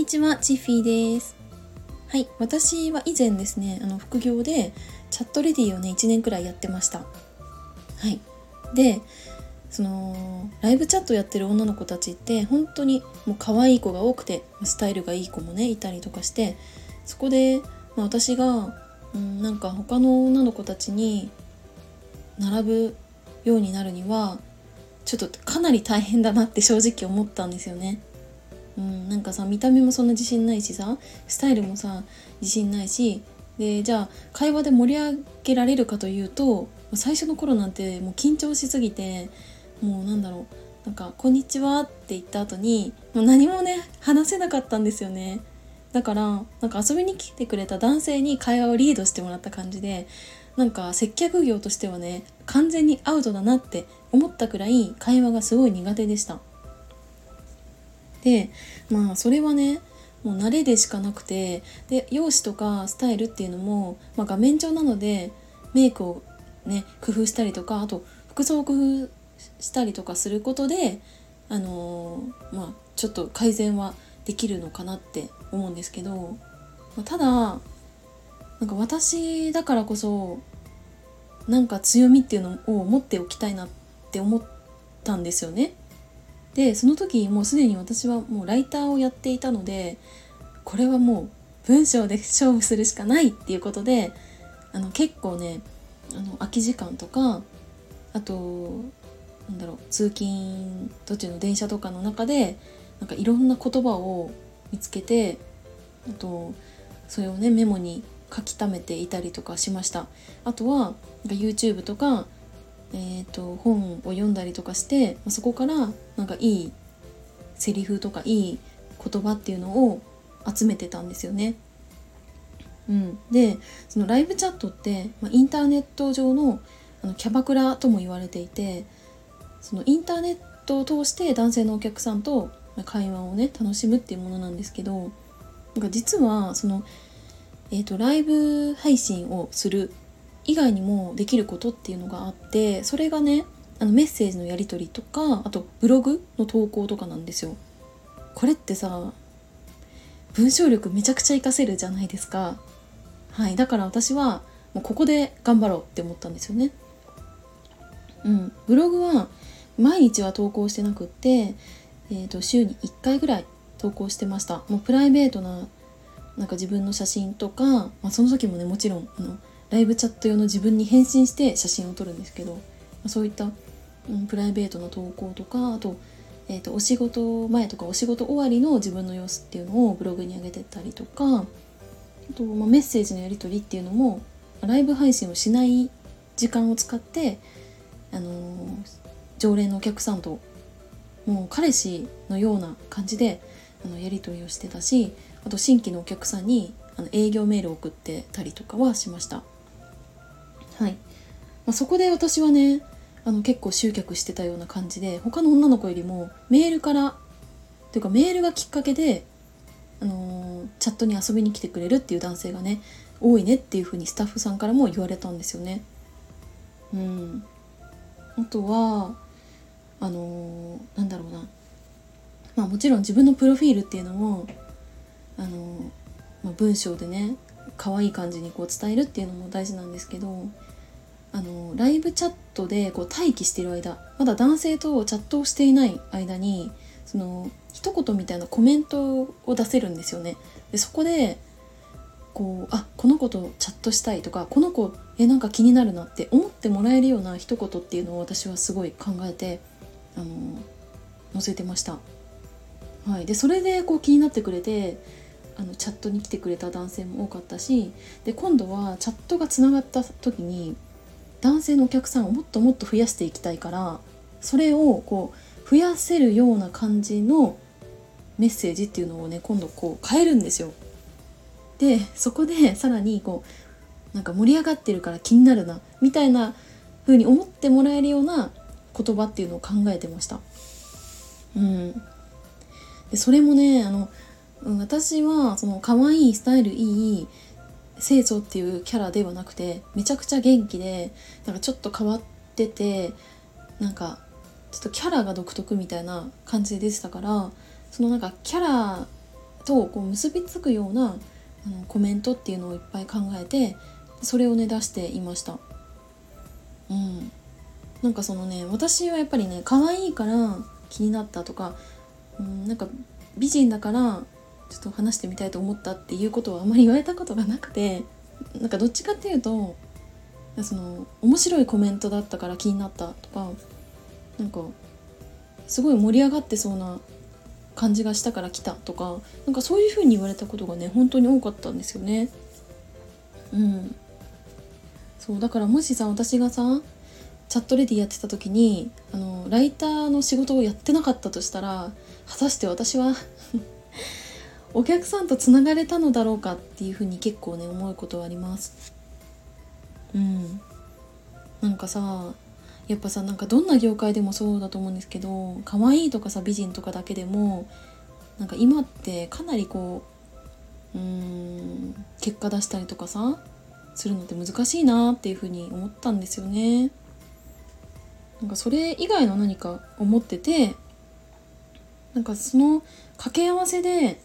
にちは、チッフィーです。はい、私は以前ですね、あの副業でチャットレディをね、1年くらいやってました。はい。で、そのライブチャットやってる女の子たちって本当にもう可愛い子が多くてスタイルがいい子もねいたりとかしてそこで、まあ、私が、うん、なんか他の女の子たちに並ぶようになるにはちょっとかなり大変だなって正直思ったんですよね。うん、なんかさ見た目もそんな自信ないしさスタイルもさ自信ないしでじゃあ会話で盛り上げられるかというと最初の頃なんてもう緊張しすぎてもうなんだろうなんか「こんにちは」って言った後にもう何もね話せなかったんですよね。だからなんか遊びに来てくれた男性に会話をリードしてもらった感じでなんか接客業としてはね完全にアウトだなって思ったくらい会話がすごい苦手でした。でまあそれはねもう慣れでしかなくてで容姿とかスタイルっていうのも、まあ、画面上なのでメイクをね工夫したりとかあと服装を工夫したりとかすることであのー、まあちょっと改善はできるのかなって思うんですけど、まあ、ただなんか私だからこそなんか強みっていうのを持っておきたいなって思ったんですよね。でその時もうすでに私はもうライターをやっていたのでこれはもう文章で勝負するしかないっていうことであの結構ねあの空き時間とかあとなんだろう通勤途中の電車とかの中でなんかいろんな言葉を見つけてあとそれをねメモに書き溜めていたりとかしました。あとはなんか YouTube とかえーと、本を読んだりとかしてそこからなんかいいセリフとかいい言葉っていうのを集めてたんですよね。うん、でそのライブチャットって、まあ、インターネット上のあのキャバクラとも言われていてそのインターネットを通して男性のお客さんと会話をね楽しむっていうものなんですけどなんか実はその、えーとライブ配信をする以外にもできることっていうのがあってそれがねあのメッセージのやり取りとかあとブログの投稿とかなんですよ。これってさ文章力めちゃくちゃ活かせるじゃないですか。はい、だから私はもうここで頑張ろうって思ったんですよね。うん、ブログは毎日は投稿してなくって、えー、と週に1回ぐらい投稿してました。もうプライベートななんか自分の写真とか、まあ、その時もねもちろんあのライブチャット用の自分に返信して写真を撮るんですけど、そういった、うん、プライベートの投稿とかあと,、えーと、お仕事前とかお仕事終わりの自分の様子っていうのをブログに上げてたりとかあと、まあ、メッセージのやり取りっていうのもライブ配信をしない時間を使って、あのー、常連のお客さんともう彼氏のような感じであのやり取りをしてたしあと新規のお客さんにあの営業メールを送ってたりとかはしました。はい、まあ、そこで私はねあの結構集客してたような感じで他の女の子よりもメールからというかメールがきっかけで、あのー、チャットに遊びに来てくれるっていう男性がね多いねっていうふうにスタッフさんからも言われたんですよね。うん、あとはあのー、なんだろうな。まあもちろん自分のプロフィールっていうのもあのー、まあ、文章でね可愛い感じにこう伝えるっていうのも大事なんですけどあのライブチャットでこう待機してる間まだ男性とチャットをしていない間にその一言みたいなコメントを出せるんですよね。でそこでこうあこの子とチャットしたいとかこの子えなんか気になるなって思ってもらえるような一言っていうのを私はすごい考えてあの載せてました。はい、でそれでこう気になってくれてあのチャットに来てくれた男性も多かったしで今度はチャットがつながった時に男性のお客さんをもっともっと増やしていきたいからそれをこう増やせるような感じのメッセージっていうのをね今度こう変えるんですよ。でそこでさらにこうなんか盛り上がってるから気になるなみたいな風に思ってもらえるような言葉っていうのを考えてました。うん、でそれもねあの私はその可愛いスタイルいい清楚っていうキャラではなくてめちゃくちゃ元気でなんかちょっと変わっててなんかちょっとキャラが独特みたいな感じでしたからそのなんかキャラとこう結びつくようなあのコメントっていうのをいっぱい考えてそれをね出していました。うん、なんかそのね私はやっぱりね可愛いから気になったとか、うん、なんか美人だからちょっと話してみたいと思ったっていうことはあまり言われたことがなくてなんかどっちかっていうとその面白いコメントだったから気になったとかなんかすごい盛り上がってそうな感じがしたから来たとかなんかそういう風に言われたことがね本当に多かったんですよね。うんそうだからもしさ私がさチャットレディやってた時にあのライターの仕事をやってなかったとしたら果たして私はお客さんとつながれたのだろうかっていうふうに結構ね思うことはありますうんなんかさやっぱさなんかどんな業界でもそうだと思うんですけど可愛いとかさ美人とかだけでもなんか今ってかなりこううん結果出したりとかさするのって難しいなっていうふうに思ったんですよね。なんかそれ以外の何か思っててなんかその掛け合わせで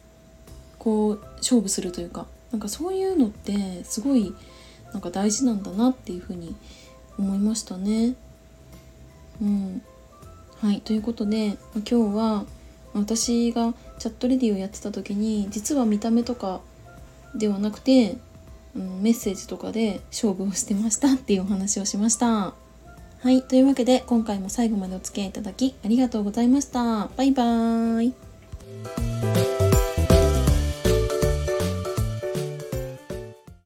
こう勝負するというかなんかそういうのってすごいなんか大事なんだなっていうふうに思いましたね。うん、はいということで今日は私がチャットレディをやってた時に実は見た目とかではなくて、うん、メッセージとかで勝負をしてましたっていうお話をしました。はい。というわけで、今回も最後までお付き合いいただきありがとうございました。バイバーイ。